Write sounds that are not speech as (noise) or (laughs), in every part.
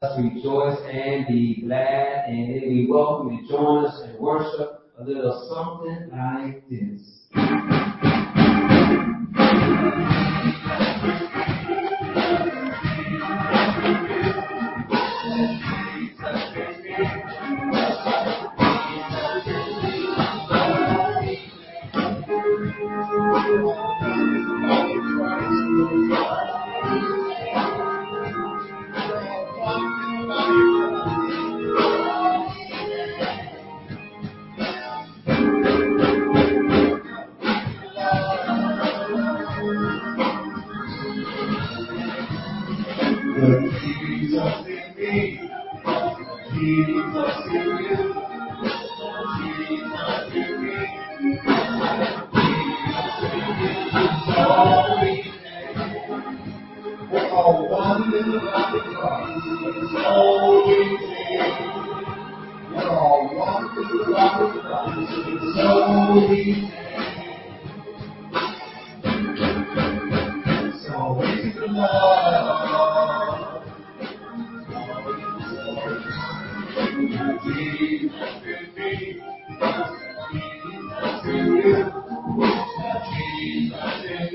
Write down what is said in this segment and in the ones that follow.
us rejoice and be glad, and it be welcome to join us and worship a little something like this.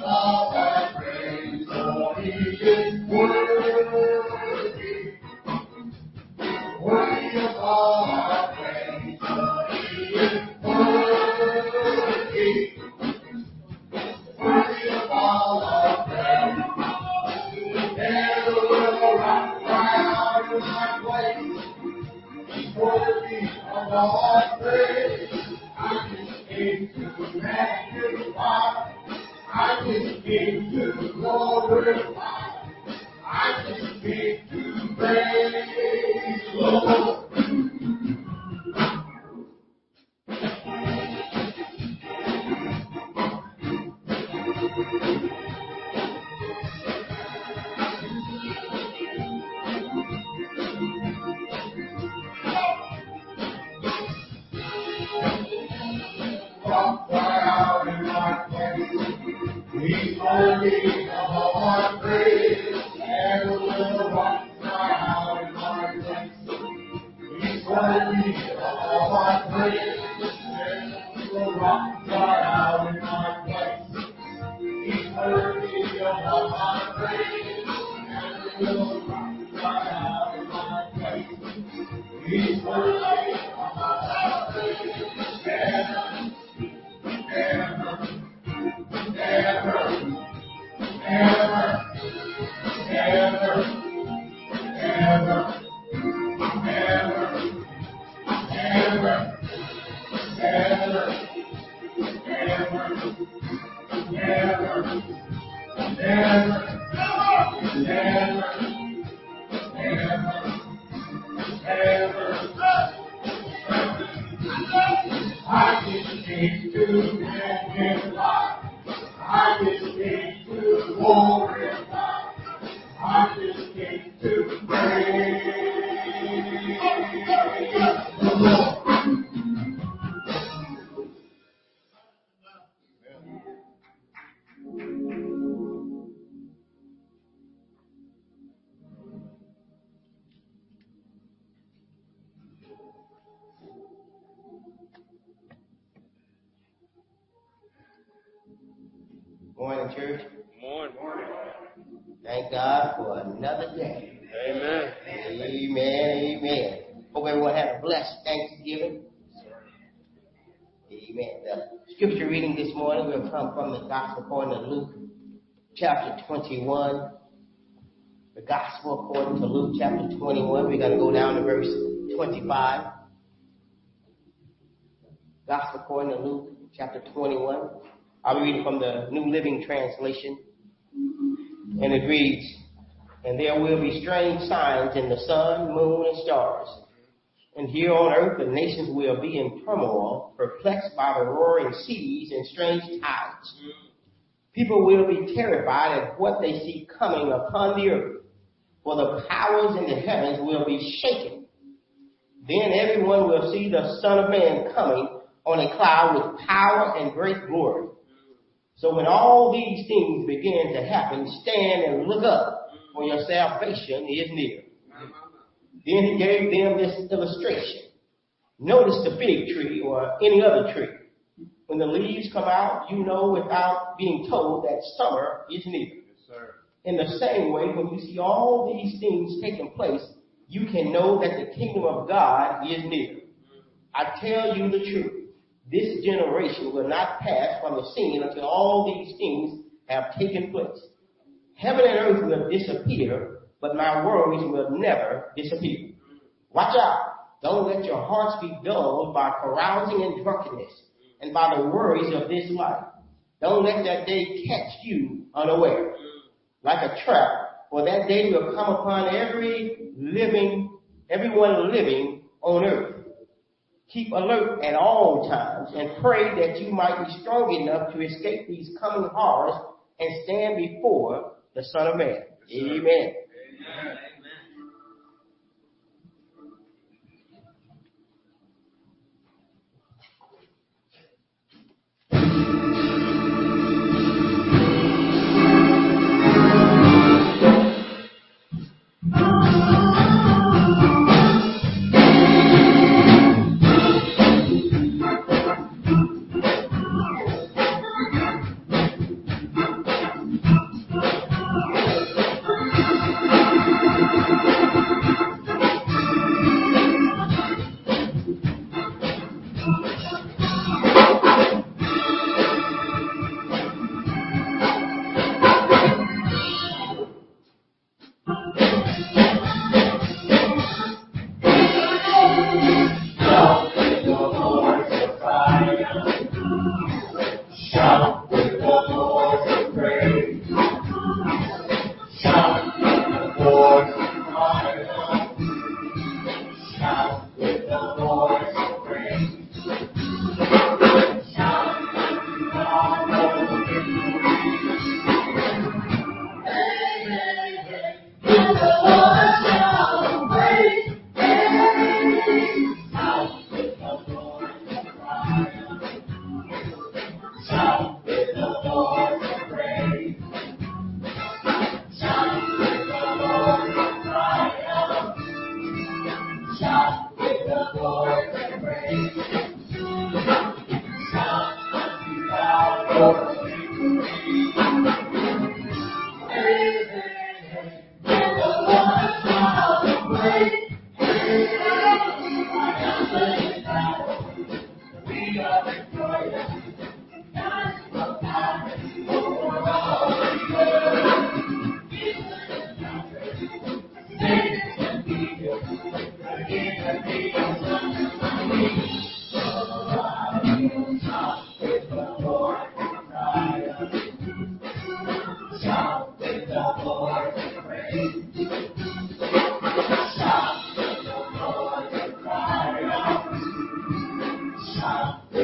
Baba. Chapter 21. The Gospel according to Luke, chapter 21. We're going to go down to verse 25. Gospel according to Luke, chapter 21. I'll be reading from the New Living Translation. And it reads, And there will be strange signs in the sun, moon, and stars. And here on earth the nations will be in turmoil, perplexed by the roaring seas and strange tides. People will be terrified at what they see coming upon the earth, for the powers in the heavens will be shaken. Then everyone will see the Son of Man coming on a cloud with power and great glory. So when all these things begin to happen, stand and look up, for your salvation is near. Then he gave them this illustration. Notice the fig tree or any other tree. When the leaves come out, you know without being told that summer is near. Yes, In the same way, when you see all these things taking place, you can know that the kingdom of God is near. I tell you the truth. This generation will not pass from the scene until all these things have taken place. Heaven and earth will disappear, but my worries will never disappear. Watch out. Don't let your hearts be dulled by carousing and drunkenness and by the worries of this life. Don't let that day catch you unaware. Like a trap, for that day will come upon every living, everyone living on earth. Keep alert at all times and pray that you might be strong enough to escape these coming horrors and stand before the Son of Man. Amen. Oh,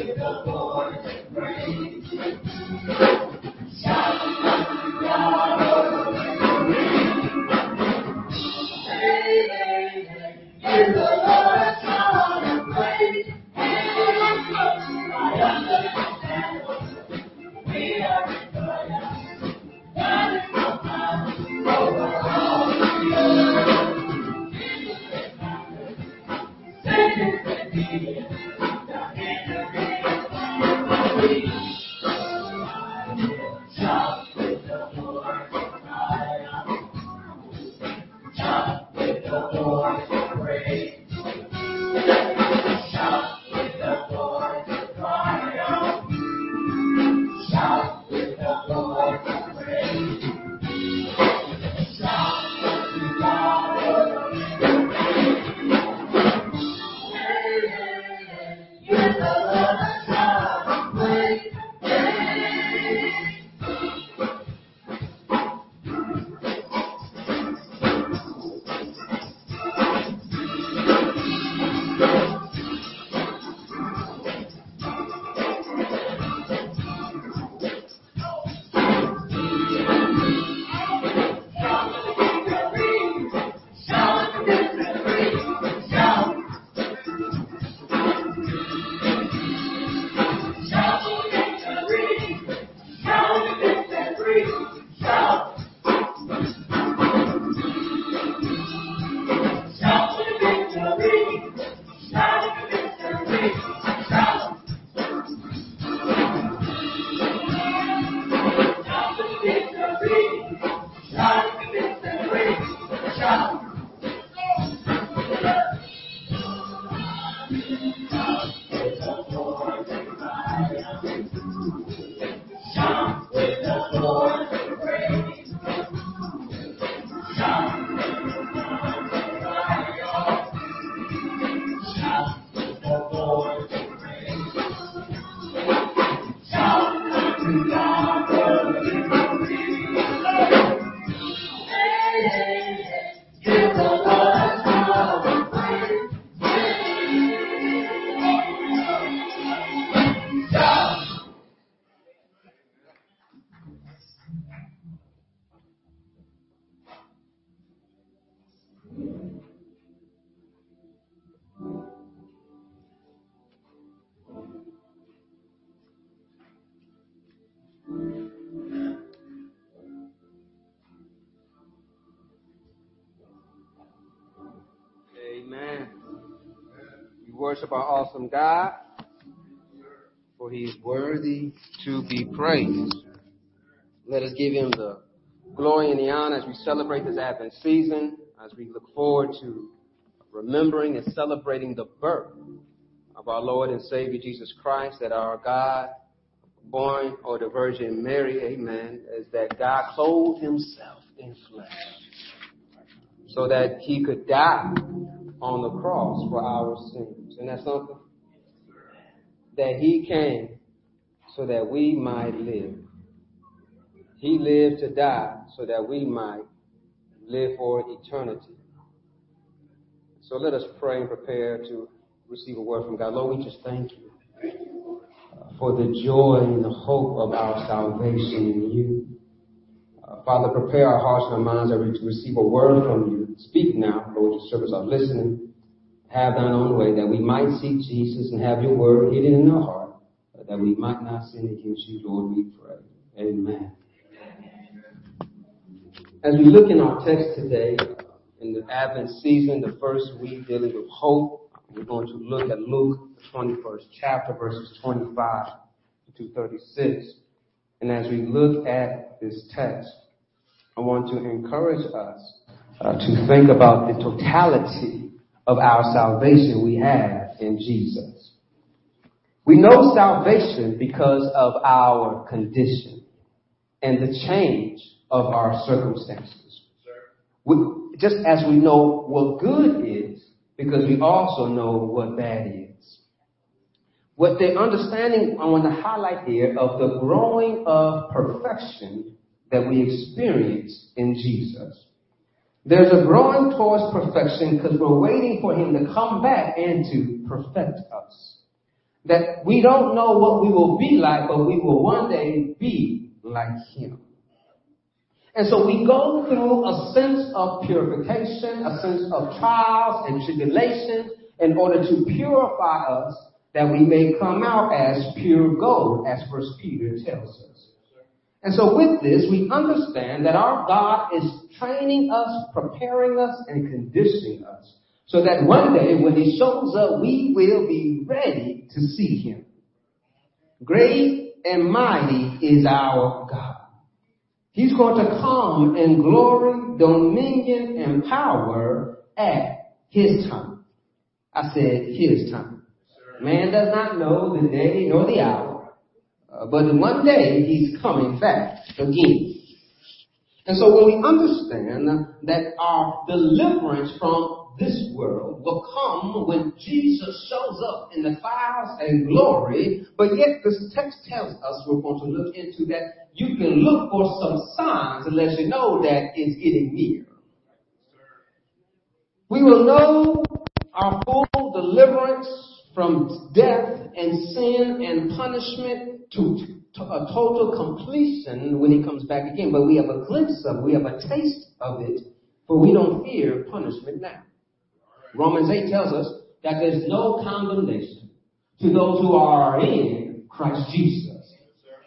Amen. Worship our awesome God, for he is worthy to be praised. Let us give him the glory and the honor as we celebrate this Advent season, as we look forward to remembering and celebrating the birth of our Lord and Savior Jesus Christ, that our God, born of the Virgin Mary, amen, is that God clothed himself in flesh so that he could die on the cross for our sins. And that's something that he came so that we might live. He lived to die so that we might live for eternity. So let us pray and prepare to receive a word from God. Lord, we just thank you for the joy and the hope of our salvation in you. Father, prepare our hearts and our minds that to receive a word from you. Speak now, Lord, your servants are listening. Have thine own way that we might seek Jesus and have your word hidden in our heart, that we might not sin against you, Lord, we pray. Amen. As we look in our text today, in the Advent season, the first week dealing with hope, We're going to look at Luke, the 21st chapter, verses 25 to 36. And as we look at this text, I want to encourage us uh, to think about the totality of our salvation we have in Jesus. We know salvation because of our condition and the change of our circumstances. We, just as we know what good is, because we also know what bad is. What the understanding I want to highlight here of the growing of perfection that we experience in Jesus. There's a growing towards perfection because we're waiting for Him to come back and to perfect us. That we don't know what we will be like, but we will one day be like Him. And so we go through a sense of purification, a sense of trials and tribulations in order to purify us that we may come out as pure gold, as First Peter tells us. And so with this, we understand that our God is training us, preparing us, and conditioning us so that one day when He shows up, we will be ready to see Him. Great and mighty is our God. He's going to come in glory, dominion, and power at His time. I said His time. Man does not know the day nor the hour Uh, but one day he's coming back again. And so when we understand that our deliverance from this world will come when Jesus shows up in the clouds and glory, but yet this text tells us we're going to look into that you can look for some signs let you know that it's getting near. We will know our full deliverance from death and sin and punishment to, a total completion when he comes back again. But we have a glimpse of we have a taste of it, for we don't fear punishment now. Romans 8 tells us that there's no condemnation to those who are in Christ Jesus.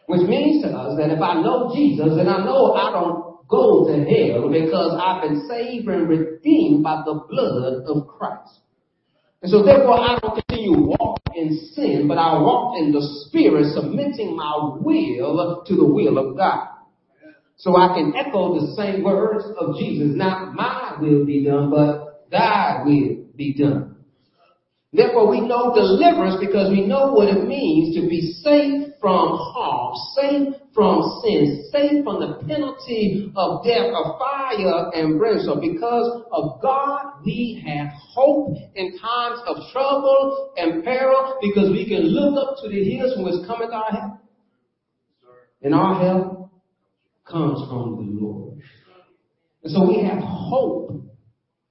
Which means to us that if I know Jesus, then I know I don't go to hell because I've been saved and redeemed by the blood of Christ. And so therefore I don't continue to walk in sin, but I walk in the spirit, submitting my will to the will of God. So I can echo the same words of Jesus. Not my will be done, but thy will be done. Therefore, we know deliverance because we know what it means to be safe from harm, safe from sin, safe from the penalty of death, of fire and brimstone. Because of God, we have hope in times of trouble and peril because we can look up to the hills from which cometh our help. And our help comes from the Lord. And so we have hope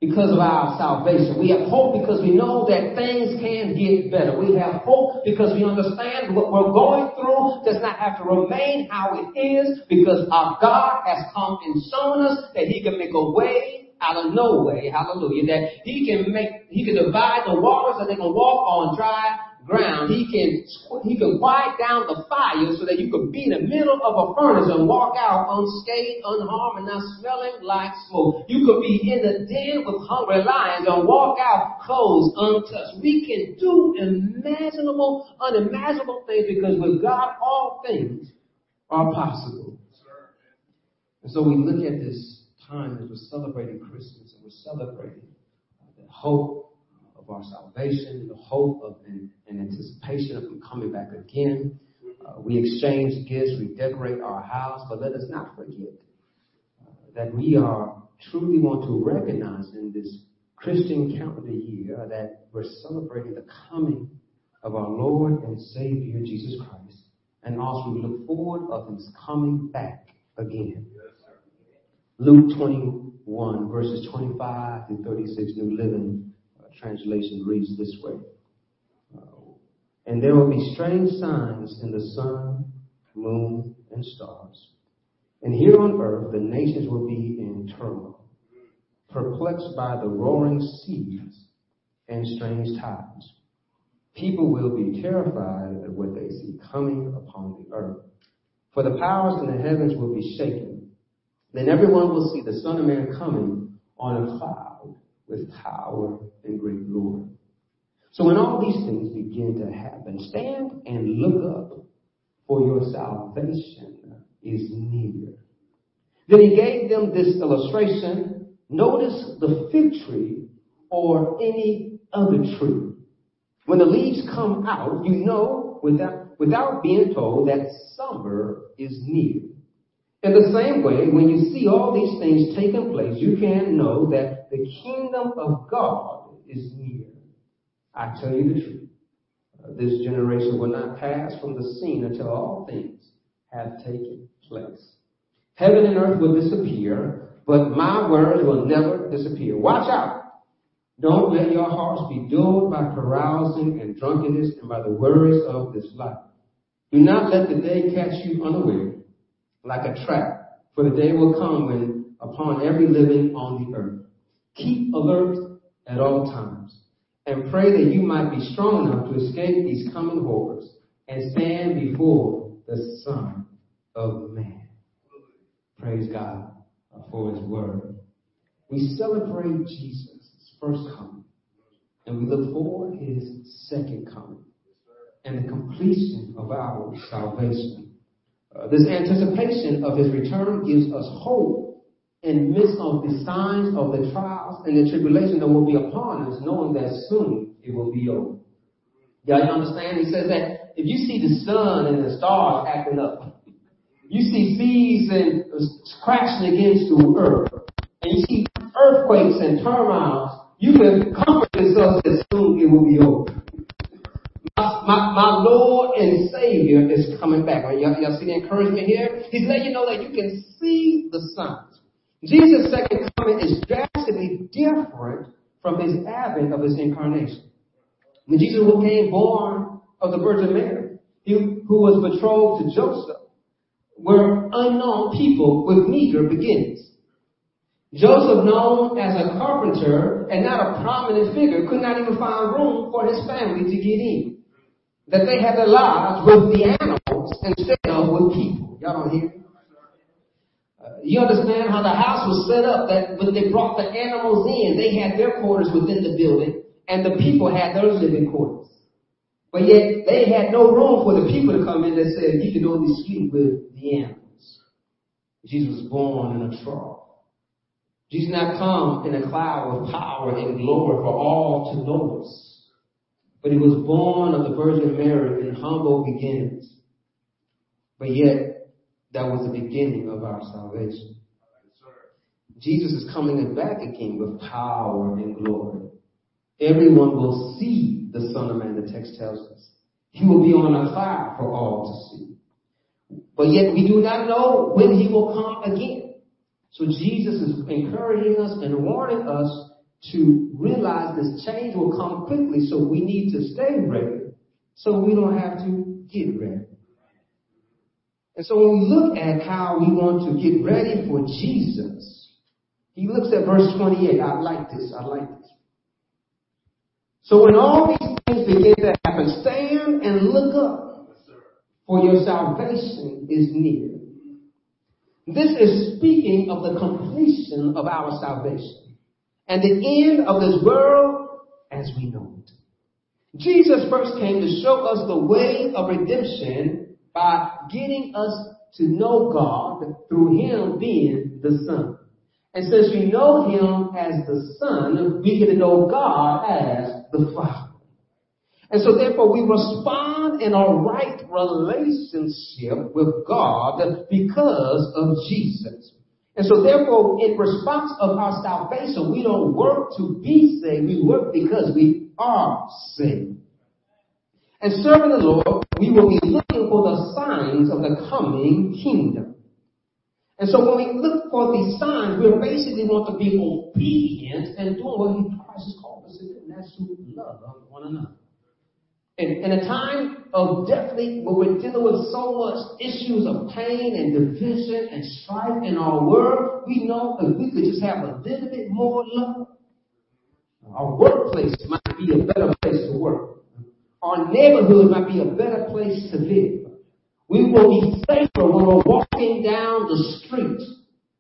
because of our salvation. We have hope because we know that things can get better. We have hope because we understand what we're going through does not have to remain how it is because our God has come and shown us that He can make a way out of no way. Hallelujah. That He can make, He can divide the waters and they can walk on dry ground. He can, he can quiet down the fire so that you could be in the middle of a furnace and walk out unscathed, unharmed, and not smelling like smoke. You could be in the den with hungry lions and walk out clothes untouched. We can do imaginable, unimaginable things because with God all things are possible. And so we look at this time as we're celebrating Christmas and we're celebrating the hope of our salvation, the hope of an, an anticipation of Him coming back again. Uh, we exchange gifts, we decorate our house, but let us not forget uh, that we are truly want to recognize in this Christian calendar year that we're celebrating the coming of our Lord and Savior Jesus Christ, and also we look forward of His coming back again. Luke 21 verses 25 to 36, New Living translation reads this way. And there will be strange signs in the sun, moon, and stars. And here on earth, the nations will be in turmoil, perplexed by the roaring seas and strange tides. People will be terrified at what they see coming upon the earth. For the powers in the heavens will be shaken. Then everyone will see the Son of Man coming on a cloud with power and great glory. So when all these things begin to happen, stand and look up, for your salvation is near. Then he gave them this illustration. Notice the fig tree or any other tree. When the leaves come out, you know without, without being told that summer is near. In the same way, when you see all these things taking place, you can know that the kingdom of God is near. I tell you the truth. This generation will not pass from the scene until all things have taken place. Heaven and earth will disappear, but my words will never disappear. Watch out. Don't let your hearts be dulled by carousing and drunkenness and by the worries of this life. Do not let the day catch you unaware like a trap, for the day will come when upon every living on the earth. Keep alert at all times and pray that you might be strong enough to escape these coming horrors and stand before the Son of Man. Praise God for His Word. We celebrate Jesus' first coming and we look forward to His second coming and the completion of our salvation. Uh, this anticipation of His return gives us hope in midst of the signs of the trials and the tribulation that will be upon us, knowing that soon it will be over. Y'all understand? He says that if you see the sun and the stars acting up, you see seas and crashing against the earth, and you see earthquakes and turmoils, you can comfort yourself that soon it will be over. My, my, Lord and Savior is coming back. Y'all, y'all see the encouragement here? He's letting you know that you can see the signs. Jesus' second coming is drastically different from his advent of his incarnation. When Jesus became born of the Virgin Mary, he, who was betrothed to Joseph, were unknown people with meager beginnings. Joseph, known as a carpenter and not a prominent figure, could not even find room for his family to get in. That they had their lives with the animals instead of with people. Y'all don't hear? Uh, you understand how the house was set up that when they brought the animals in, they had their quarters within the building and the people had their living quarters. But yet they had no room for the people to come in that said you can only sleep with the animals. Jesus was born in a trough. Jesus not come in a cloud of power and glory for all to notice. But he was born of the Virgin Mary in humble beginnings. But yet, that was the beginning of our salvation. Jesus is coming back again with power and glory. Everyone will see the Son of Man, the text tells us. He will be on a fire for all to see. But yet we do not know when he will come again. So Jesus is encouraging us and warning us to realize this change will come quickly, so we need to stay ready so we don't have to get ready. And so when we look at how we want to get ready for Jesus, he looks at verse 28. I like this. I like this. So when all these things begin to happen, stand and look up, for your salvation is near. This is speaking of the completion of our salvation and the end of this world as we know it. Jesus first came to show us the way of redemption by getting us to know God through Him being the Son. And since we know Him as the Son, we get to know God as the Father. And so therefore we respond in a right relationship with God because of Jesus. And so therefore in response of our salvation, we don't work to be saved, we work because we are saved. And serving the Lord, we will be looking for the signs of the coming kingdom. And so when we look for these signs, we basically want to be obedient and doing what Christ has called us to do, and that's to love one another. In, in a time of definitely where we're dealing with so much issues of pain and division and strife in our world, we know if we could just have a little bit more love, our workplace might be a better place to work. Our neighborhood might be a better place to live. We will be safer when we're walking down the street.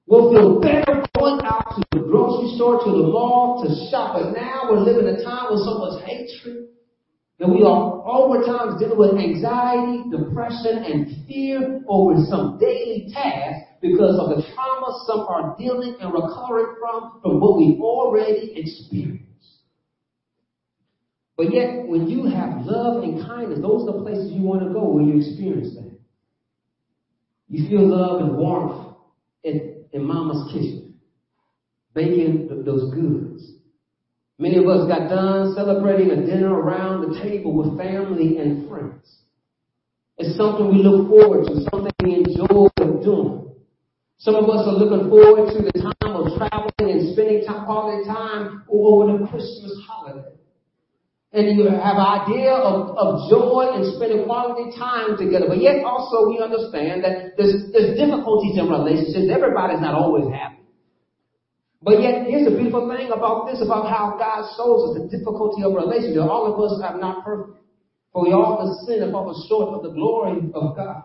We'll feel better going out to the grocery store, to the mall, to shop. But now we're living in a time with so much hatred that we are over times dealing with anxiety, depression, and fear over some daily task because of the trauma some are dealing and recovering from from what we've already experienced. But yet, when you have love and kindness, those are the places you want to go where you experience that. You feel love and warmth in, in mama's kitchen, baking those goods. Many of us got done celebrating a dinner around the table with family and friends. It's something we look forward to, something we enjoy doing. Some of us are looking forward to the time of traveling and spending time, quality time over the Christmas holiday. And you have an idea of, of joy and spending quality time together. But yet also we understand that there's, there's difficulties in relationships. Everybody's not always happy. But yet, here's the beautiful thing about this, about how God shows us the difficulty of relationship. All of us are not perfect. For we all have sinned and fall short of the glory of God.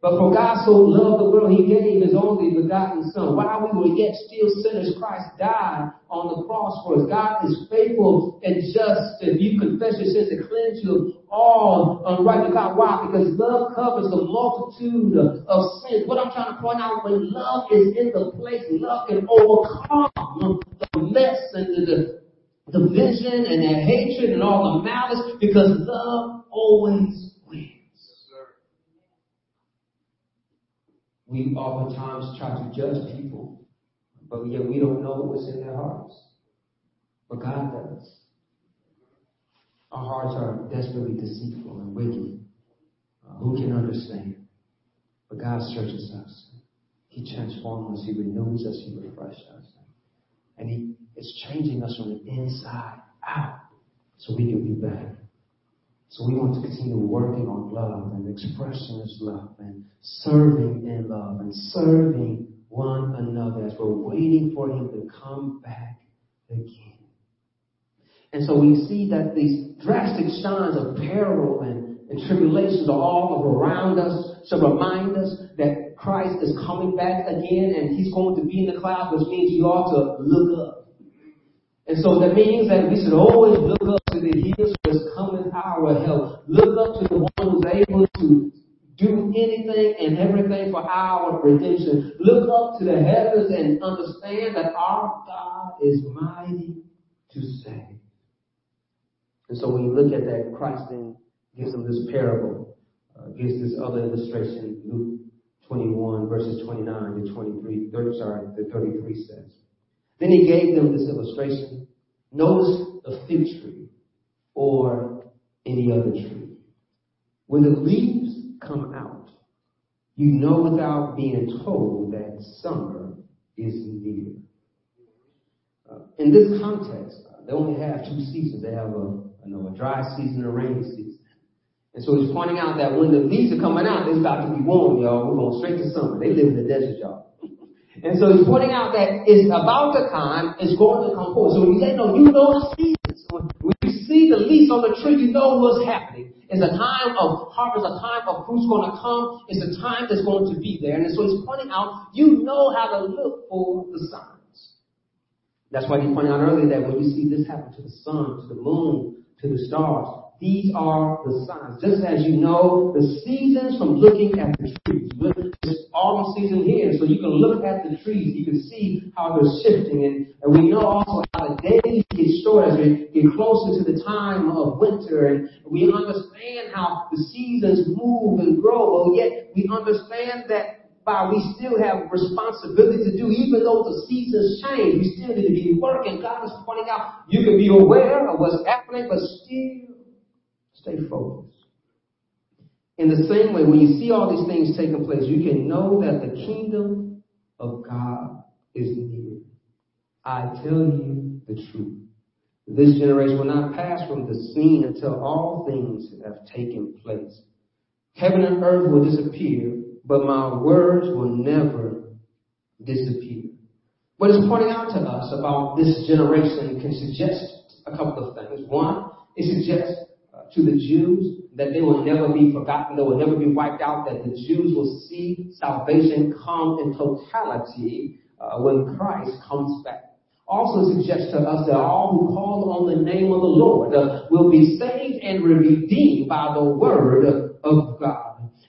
But for God so loved the world, he gave his only begotten son. While we were yet still sinners, Christ died on the cross for us. God is faithful and just. If you confess your sins, to cleanse you of all unrighteousness. God, why? Because love covers the multitude of, sins. What I'm trying to point out, when love is in the place, love can overcome the mess and the division and the hatred and all the malice because love always We oftentimes try to judge people, but yet we don't know what's in their hearts. But God does. Our hearts are desperately deceitful and wicked. Uh, who can understand? But God searches us. He transforms us. He renews us. He refreshes us. And He is changing us from the inside out so we can be better. So we want to continue working on love and expressing love and serving in love and serving one another as we're waiting for him to come back again. And so we see that these drastic signs of peril and, and tribulations are all around us to remind us that Christ is coming back again and he's going to be in the clouds, which means you ought to look up. And so that means that we should always look up to the hills where is coming our help. Look up to the one who's able to do anything and everything for our redemption. Look up to the heavens and understand that our God is mighty to save. And so when you look at that, Christ then gives them this parable, uh, gives this other illustration, Luke 21 verses 29 to 23, 30, sorry, the 33 says. Then he gave them this illustration. Notice a fig tree or any other tree. When the leaves come out, you know without being told that summer is near. Uh, in this context, uh, they only have two seasons. They have a, you know, a dry season and a rainy season. And so he's pointing out that when the leaves are coming out, it's about to be warm, y'all. We're going straight to summer. They live in the desert, y'all. And so he's pointing out that it's about the time it's going to come forward. So you say, no, you know the seasons. When you see the leaves on the tree, you know what's happening. It's a time of harvest, a time of fruit's going to come. It's a time that's going to be there. And so he's pointing out, you know how to look for the signs. That's why he pointed out earlier that when you see this happen to the sun, to the moon, to the stars, these are the signs. Just as you know the seasons from looking at the trees. Season here, so you can look at the trees. You can see how they're shifting. And, and we know also how the days get short as we get closer to the time of winter. And we understand how the seasons move and grow. But yet we understand that by we still have responsibility to do, even though the seasons change, we still need to be working. God is pointing out you can be aware of what's happening, but still Stay focused. In the same way, when you see all these things taking place, you can know that the kingdom of God is near. I tell you the truth. This generation will not pass from the scene until all things have taken place. Heaven and earth will disappear, but my words will never disappear. What it's pointing out to us about this generation can suggest a couple of things. One, it suggests to the Jews that they will never be forgotten, they will never be wiped out, that the Jews will see salvation come in totality uh, when Christ comes back. also suggests to us that all who call on the name of the Lord uh, will be saved and redeemed by the word.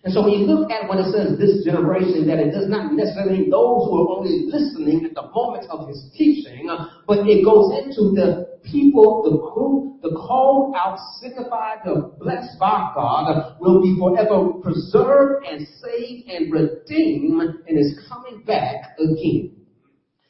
And so when you look at what it says, this generation, that it does not necessarily mean those who are only listening at the moment of his teaching, but it goes into the people, the group, the called out, signified, the blessed by God, will be forever preserved and saved and redeemed and is coming back again.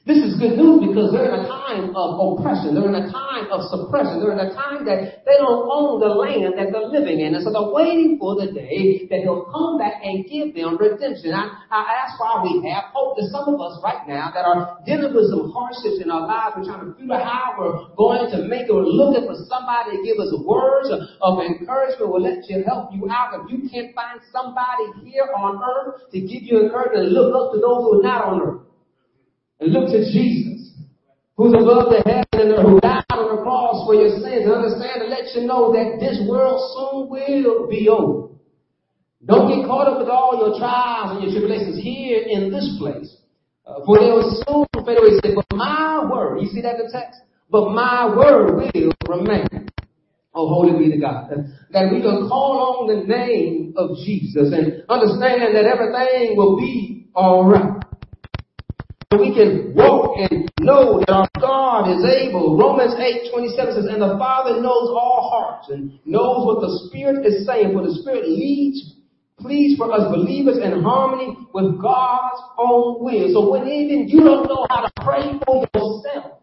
This is good news because they're in a time of oppression. They're in a time of suppression. They're in a time that they don't own the land that they're living in. And so they're waiting for the day that he'll come back and give them redemption. I, I ask why we have hope. There's some of us right now that are dealing with some hardships in our lives. We're trying to figure out how we're going to make it. We're looking for somebody to give us words of encouragement. We'll let you help you out. If you can't find somebody here on earth to give you encouragement, look up to those who are not on earth and look to Jesus, who's above the heaven and who died on the cross for your sins, and understand and let you know that this world soon will be over. Don't get caught up with all your trials and your tribulations here in this place. Uh, for they will soon fade away. Say, but my word, you see that in the text? But my word will remain. Oh, holy be to God. That we can call on the name of Jesus and understand that everything will be alright we can walk and know that our God is able. Romans 8, 27 says, And the Father knows all hearts and knows what the Spirit is saying, for the Spirit leads, please for us believers in harmony with God's own will. So when even you don't know how to pray for yourself,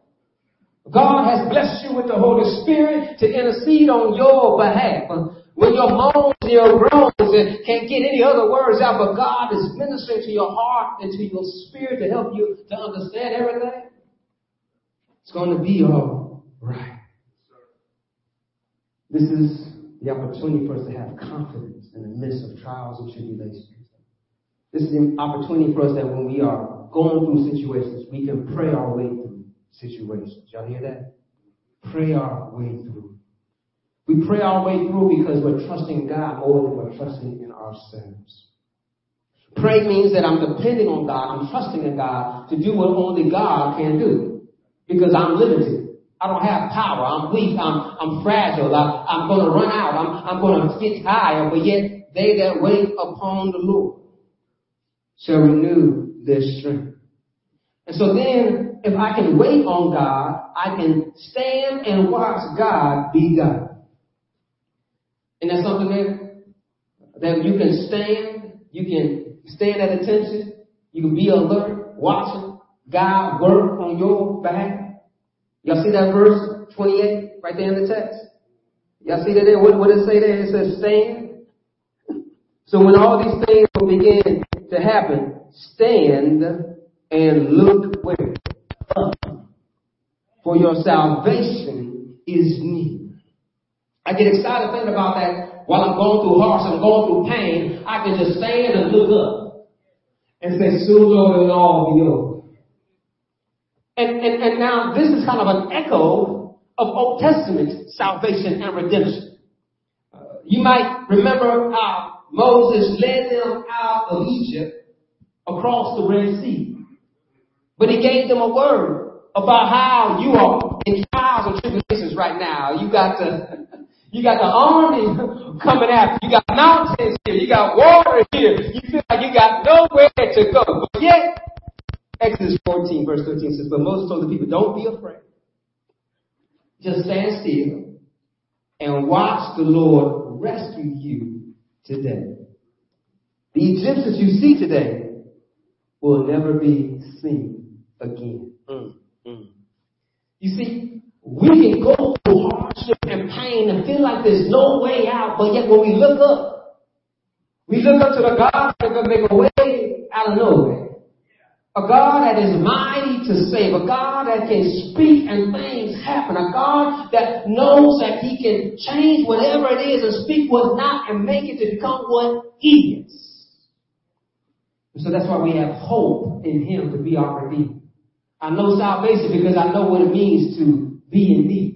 God has blessed you with the Holy Spirit to intercede on your behalf. When your moans and your groans and can't get any other words out, but God is ministering to your heart and to your spirit to help you to understand everything, it's going to be all right. This is the opportunity for us to have confidence in the midst of trials and tribulations. This is the opportunity for us that when we are going through situations, we can pray our way through situations. Y'all hear that? Pray our way through. We pray our way through because we're trusting God more than we're trusting in ourselves. Pray means that I'm depending on God, I'm trusting in God to do what only God can do. Because I'm limited. I don't have power. I'm weak. I'm, I'm fragile. I, I'm going to run out. I'm, I'm going to get tired. But yet, they that wait upon the Lord shall renew their strength. And so then, if I can wait on God, I can stand and watch God be God. And that's something there that you can stand, you can stand at attention, you can be alert, watching God work on your behalf. Y'all see that verse 28 right there in the text? Y'all see that there? What, what does it say there? It says stand. So when all these things will begin to happen, stand and look where? For your salvation is near. I get excited thinking about that while I'm going through hardship, I'm going through pain. I can just stand and look up and say, soon Lord, it'll all be over. And, and, and now this is kind of an echo of Old Testament salvation and redemption. Uh, you might remember how Moses led them out of Egypt across the Red Sea. But he gave them a word about how you are in trials and tribulations right now. You got to you got the army (laughs) coming after you. You got mountains here. You got water here. You feel like you got nowhere to go. But yet, Exodus 14 verse 13 says, but Moses told the people, don't be afraid. Just stand still and watch the Lord rescue you today. The Egyptians you see today will never be seen again. Mm, mm. You see, we can go and pain and feel like there's no way out, but yet when we look up, we look up to the God that can make a way out of nowhere. A God that is mighty to save. A God that can speak and things happen. A God that knows that He can change whatever it is and speak what's not and make it to become what is. And so that's why we have hope in Him to be our Redeemer. I know salvation because I know what it means to be in need.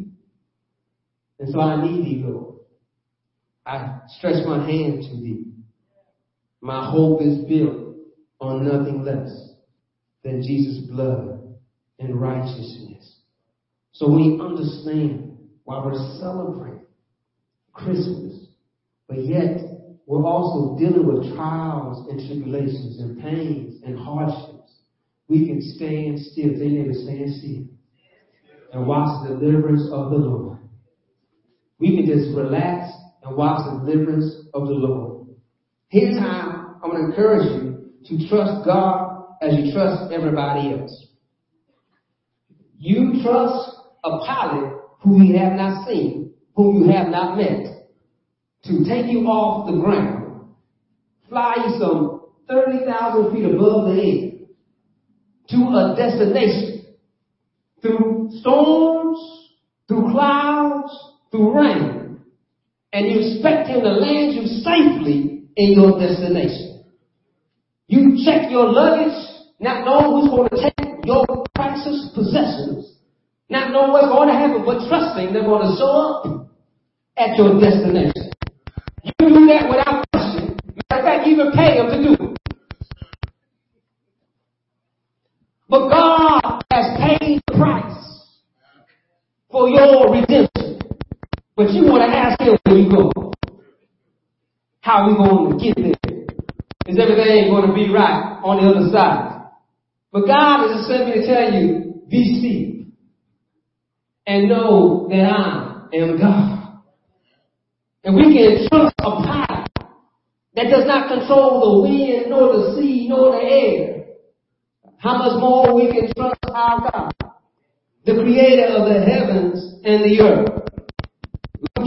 And so I need thee, Lord. I stretch my hand to thee. My hope is built on nothing less than Jesus' blood and righteousness. So we understand why we're celebrating Christmas, but yet we're also dealing with trials and tribulations and pains and hardships. We can stand still. They never stand still and watch the deliverance of the Lord. We can just relax and watch the deliverance of the Lord. Here's how I'm going to encourage you to trust God as you trust everybody else. You trust a pilot who you have not seen, whom you have not met, to take you off the ground, fly you some 30,000 feet above the air to a destination through storms, through clouds, through rain, and you expect him to land you safely in your destination. You check your luggage, not knowing who's going to take your precious possessions, not knowing what's going to happen, but trusting they're going to show up at your destination. You do that without question. Matter of fact, you even pay them to do it. But God has paid the price for your redemption. But you want to ask him where you go. How are we going to get there? Is everything going to be right on the other side? But God has just sent me to tell you, be still. And know that I am God. And we can trust a power that does not control the wind, nor the sea, nor the air. How much more we can trust our God, the creator of the heavens and the earth.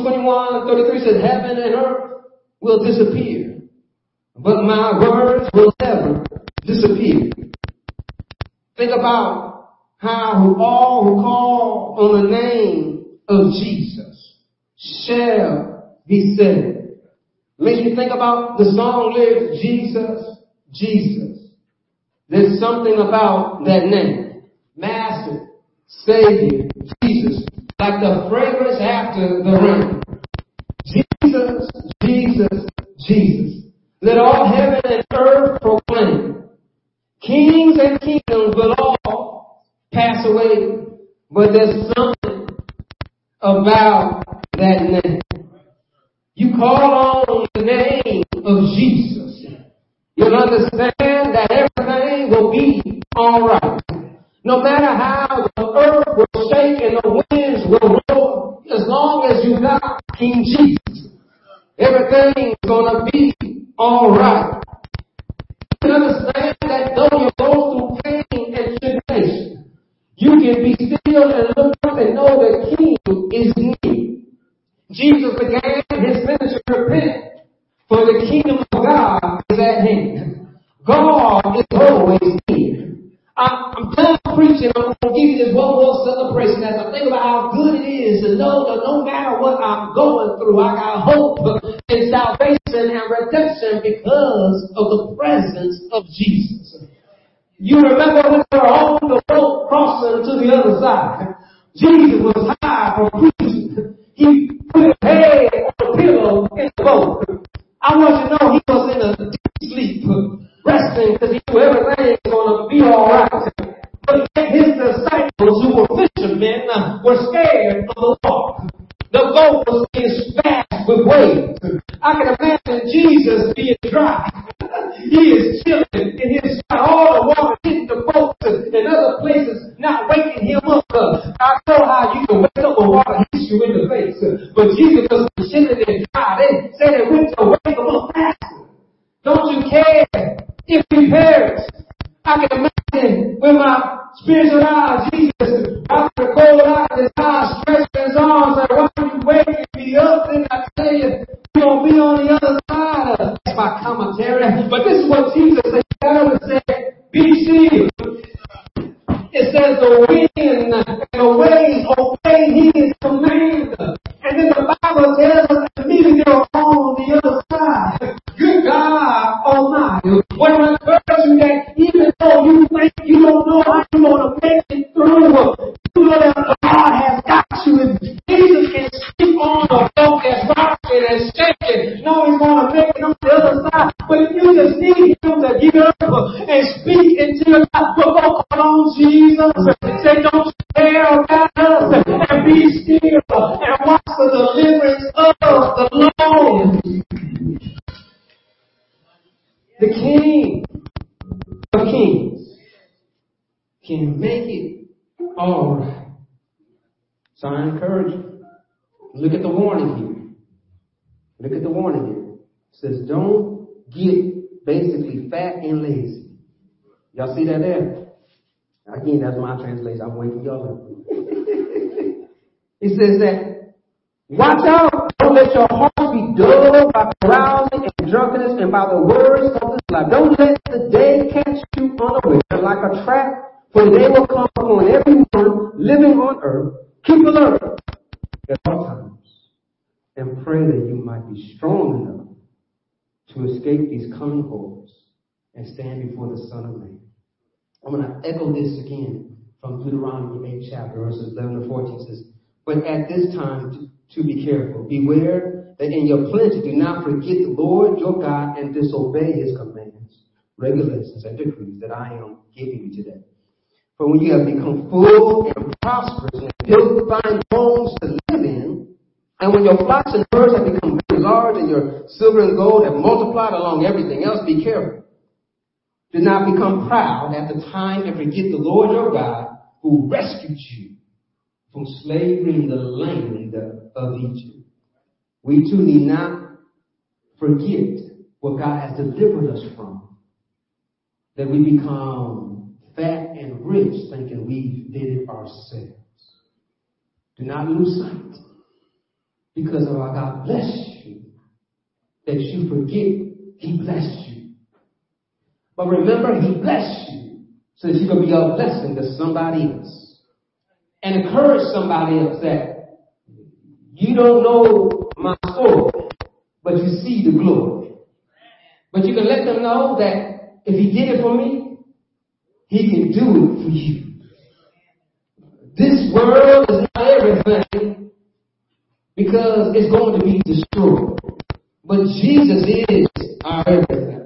Luke 21, 33 says, heaven and earth will disappear, but my words will never disappear. Think about how all who call on the name of Jesus shall be saved. Make you think about the song lyrics, Jesus, Jesus. There's something about that name. Master, Savior, like the fragrance after the rain. Jesus, Jesus, Jesus. Let all heaven and earth proclaim. Kings and kingdoms will all pass away, but there's something about that name. You call on the name of Jesus. You'll understand that everything will be alright. No matter how boat. I want you to know he was in a deep sleep, resting because he knew everything was going to be alright. But his disciples who were fishermen were scared of the Lord. The boat was being smashed with waves. I can imagine Jesus being dry. (laughs) he is chilling in his. All the water hitting the boat and other places not waking him up. I know how you can wake up when water hits you in the face. But Jesus was chilling and dry. They said it went to wake him up faster. Don't you care if he perish? I can imagine with my spiritual eyes, Jesus, out the cold eyes, his eyes Jesus. Say, don't care about oh us and be still and watch the deliverance of the Lord. The King of Kings can make it all right. So I encourage you. Look at the warning here. Look at the warning here. It says, don't get basically fat and lazy. Y'all see that there? Again, that's my translation. I'm waking y'all it (laughs) says that, watch out. Don't let your heart be dulled by carousing and drunkenness and by the words of this life. Don't let the day catch you unaware like a trap, for the day will come upon everyone living on earth. Keep alert at all times and pray that you might be strong enough to escape these coming horrors and stand before the Son of Man. I'm going to echo this again from Deuteronomy 8 chapter verses 11 to 14 says, But at this time to, to be careful, beware that in your plenty do not forget the Lord your God and disobey his commands, regulations, and decrees that I am giving you today. For when you have become full and prosperous and built fine homes to live in, and when your flocks and herds have become very large and your silver and gold have multiplied along everything else, be careful. Do not become proud at the time and forget the Lord your God who rescued you from slavery in the land of Egypt. We too need not forget what God has delivered us from. That we become fat and rich thinking we did it ourselves. Do not lose sight because of our God bless you. That you forget He blessed you. But remember, He blessed you so that you can be a blessing to somebody else. And encourage somebody else that you don't know my story, but you see the glory. But you can let them know that if He did it for me, He can do it for you. This world is not everything because it's going to be destroyed. But Jesus is our everything.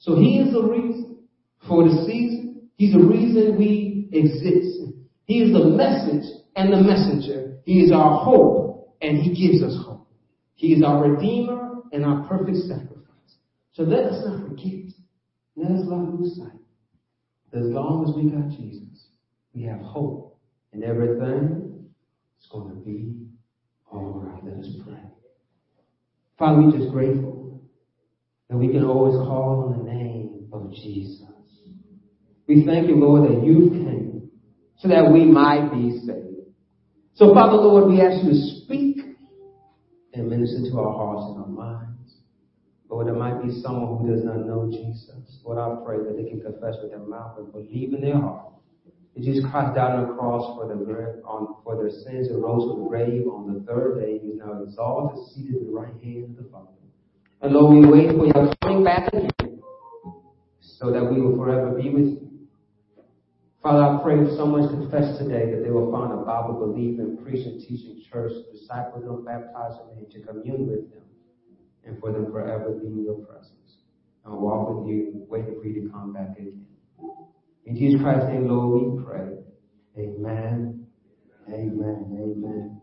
So He is the reason for the season. He's the reason we exist. He is the message and the messenger. He is our hope and He gives us hope. He is our Redeemer and our perfect sacrifice. So let us not forget. Let us not lose sight. As long as we got Jesus, we have hope and everything is going to be all right. Let us pray. Father, we're just grateful that we can always call on the name of Jesus. We thank you, Lord, that you came so that we might be saved. So, Father, Lord, we ask you to speak and minister to our hearts and our minds. Lord, there might be someone who does not know Jesus. Lord, I pray that they can confess with their mouth and believe in their heart that Jesus Christ died on the cross for, the, on, for their sins and rose from the grave on the third day. He is now exalted, seated at the right hand of the Father. And Lord, we wait for your coming back again so that we will forever be with you. Father, I pray if someone's confessed today that they will find a Bible believing, preaching, teaching church, disciple them, baptize them, and to commune with them, and for them forever be in your presence. And walk with you, waiting for you to come back again. In Jesus Christ's name, Lord, we pray. Amen. Amen. Amen.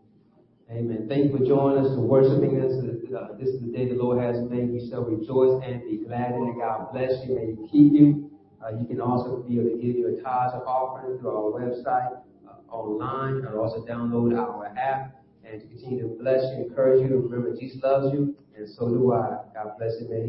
Amen. Thank you for joining us, for worshiping us. Uh, this is the day the Lord has made. We shall rejoice and be glad in it. God bless you. May He keep you. Uh, you can also be able to give your tithes of offering through our website, uh, online, and also download our app. And to continue to bless you, encourage you. To remember, Jesus loves you, and so do I. God bless you. May